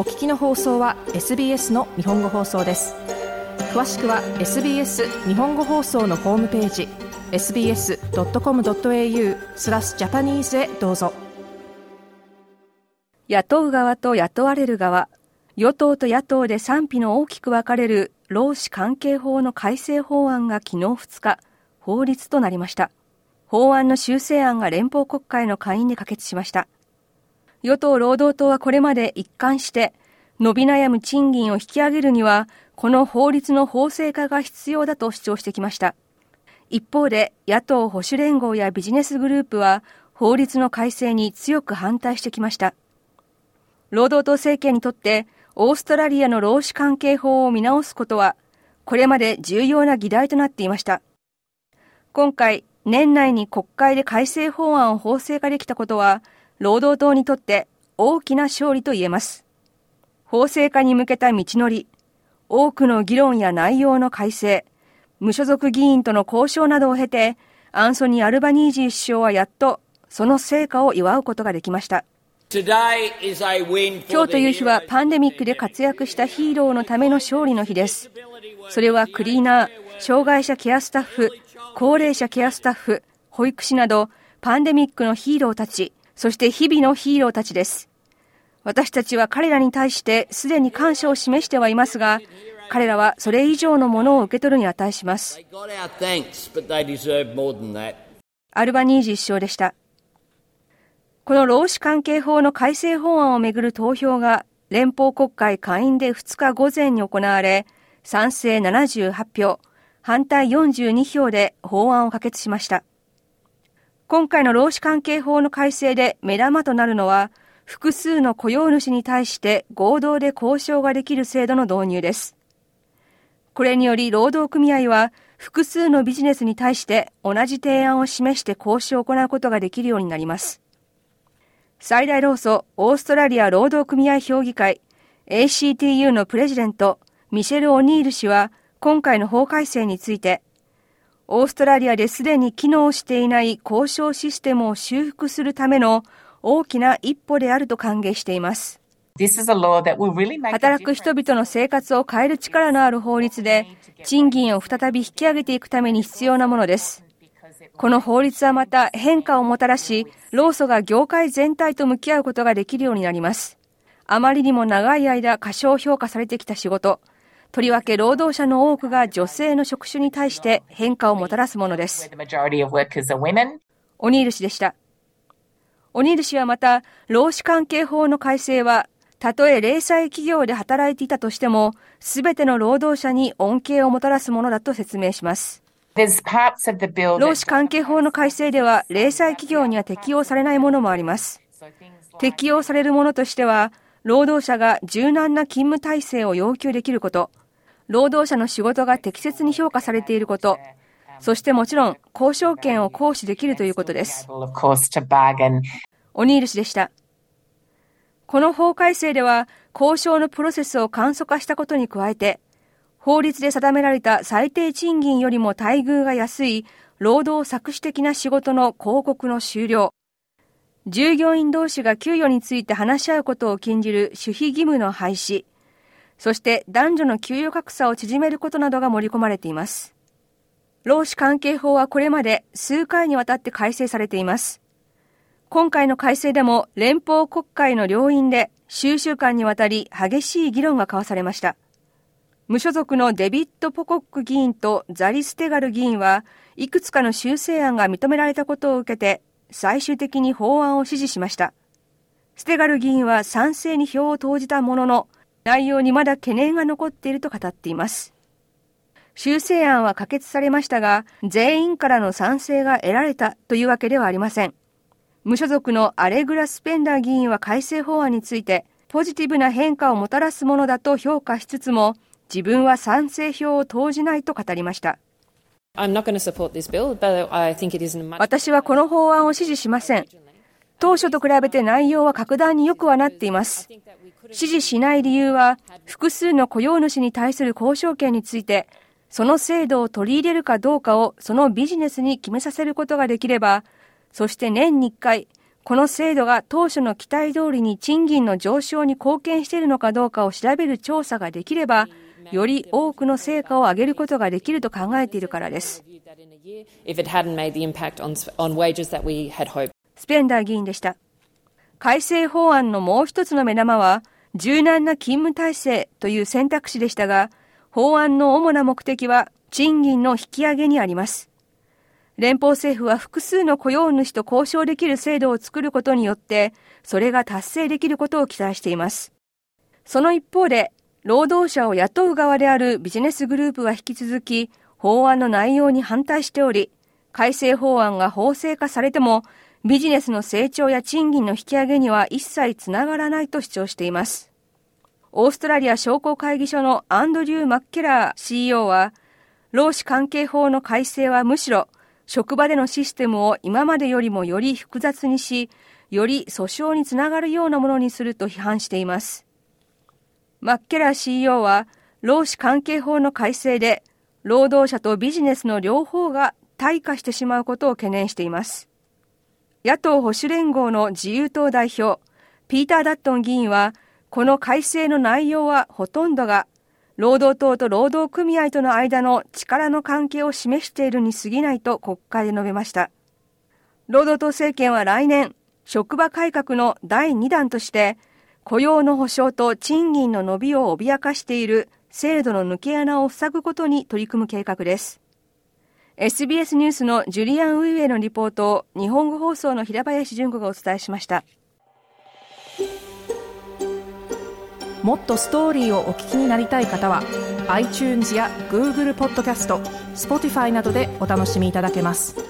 お聞きの放送は SBS の日本語放送です。詳しくは SBS 日本語放送のホームページ sbs.com.au スラスジャパニーズへどうぞ。雇う側と雇われる側与党と野党で賛否の大きく分かれる労使関係法の改正法案が昨日2日法律となりました。法案の修正案が連邦国会の下院で可決しました。与党労働党はこれまで一貫して伸び悩む賃金を引き上げるにはこの法律の法制化が必要だと主張してきました。一方で野党保守連合やビジネスグループは法律の改正に強く反対してきました。労働党政権にとってオーストラリアの労使関係法を見直すことはこれまで重要な議題となっていました。今回年内に国会で改正法案を法制化できたことは労働党にとって大きな勝利と言えます。法制化に向けた道のり、多くの議論や内容の改正、無所属議員との交渉などを経て、アンソニー・アルバニージー首相はやっとその成果を祝うことができました。今日という日はパンデミックで活躍したヒーローのための勝利の日です。それはクリーナー、障害者ケアスタッフ、高齢者ケアスタッフ、保育士などパンデミックのヒーローたち、そして日々のヒーローたちです。私たちは彼らに対してすでに感謝を示してはいますが、彼らはそれ以上のものを受け取るに値します。アルバニージー首相でした。この労使関係法の改正法案をめぐる投票が連邦国会下院で2日午前に行われ、賛成78票、反対42票で法案を可決しました。今回の労使関係法の改正で目玉となるのは、複数の雇用主に対して合同で交渉ができる制度の導入です。これにより労働組合は複数のビジネスに対して同じ提案を示して交渉を行うことができるようになります。最大労組オーストラリア労働組合評議会 ACTU のプレジデントミシェル・オニール氏は今回の法改正についてオーストラリアですでに機能していない交渉システムを修復するための大きな一歩であると歓迎しています。働く人々の生活を変える力のある法律で、賃金を再び引き上げていくために必要なものです。この法律はまた変化をもたらし、労組が業界全体と向き合うことができるようになります。あまりにも長い間過小評価されてきた仕事、とりわけ労働者の多くが女性の職種に対して変化をもたらすものです。オニール氏でした。オニール氏はまた、労使関係法の改正は、たとえ零細企業で働いていたとしても、すべての労働者に恩恵をもたらすものだと説明します。労使関係法の改正では、零細企業には適用されないものもあります。適用されるものとしては、労働者が柔軟な勤務体制を要求できること、労働者の仕事が適切に評価されていること、そしてもちろん交渉権を行使できるということです。オニール氏でした。この法改正では交渉のプロセスを簡素化したことに加えて、法律で定められた最低賃金よりも待遇が安い労働搾取的な仕事の広告の終了、従業員同士が給与について話し合うことを禁じる守秘義務の廃止、そして男女の給与格差を縮めることなどが盛り込まれています。労使関係法はこれまで数回にわたって改正されています。今回の改正でも連邦国会の両院で数週間にわたり激しい議論が交わされました。無所属のデビッド・ポコック議員とザリステガル議員はいくつかの修正案が認められたことを受けて最終的に法案を支持しました。ステガル議員は賛成に票を投じたものの内容にまだ懸念が残っていると語っています。修正案は可決されましたが、全員からの賛成が得られたというわけではありません。無所属のアレグラ・スペンダー議員は改正法案について、ポジティブな変化をもたらすものだと評価しつつも、自分は賛成票を投じないと語りました。私はこの法案を支持しません。当初と比べて内容は格段に良くはなっています。支持しない理由は、複数の雇用主に対する交渉権について、その制度を取り入れるかどうかをそのビジネスに決めさせることができれば、そして年に1回、この制度が当初の期待通りに賃金の上昇に貢献しているのかどうかを調べる調査ができれば、より多くの成果を上げることができると考えているからです。スペンダー議員でした。改正法案のもう一つの目玉は、柔軟な勤務体制という選択肢でしたが、法案の主な目的は賃金の引き上げにあります。連邦政府は複数の雇用主と交渉できる制度を作ることによって、それが達成できることを期待しています。その一方で、労働者を雇う側であるビジネスグループは引き続き、法案の内容に反対しており、改正法案が法制化されても、ビジネスの成長や賃金の引き上げには一切つながらないと主張しています。オーストラリア商工会議所のアンドリュー・マッケラー CEO は、労使関係法の改正はむしろ職場でのシステムを今までよりもより複雑にし、より訴訟につながるようなものにすると批判しています。マッケラー CEO は、労使関係法の改正で、労働者とビジネスの両方が退化してしまうことを懸念しています。野党保守連合の自由党代表、ピーター・ダットン議員は、この改正の内容はほとんどが労働党と労働組合との間の力の関係を示しているに過ぎないと国会で述べました。労働党政権は来年、職場改革の第2弾として、雇用の保障と賃金の伸びを脅かしている制度の抜け穴を塞ぐことに取り組む計画です。SBS ニュースのジュリアン・ウィウェイのリポートを日本語放送の平林純子がお伝えしました。もっとストーリーをお聞きになりたい方は iTunes や Google ポッドキャスト Spotify などでお楽しみいただけます。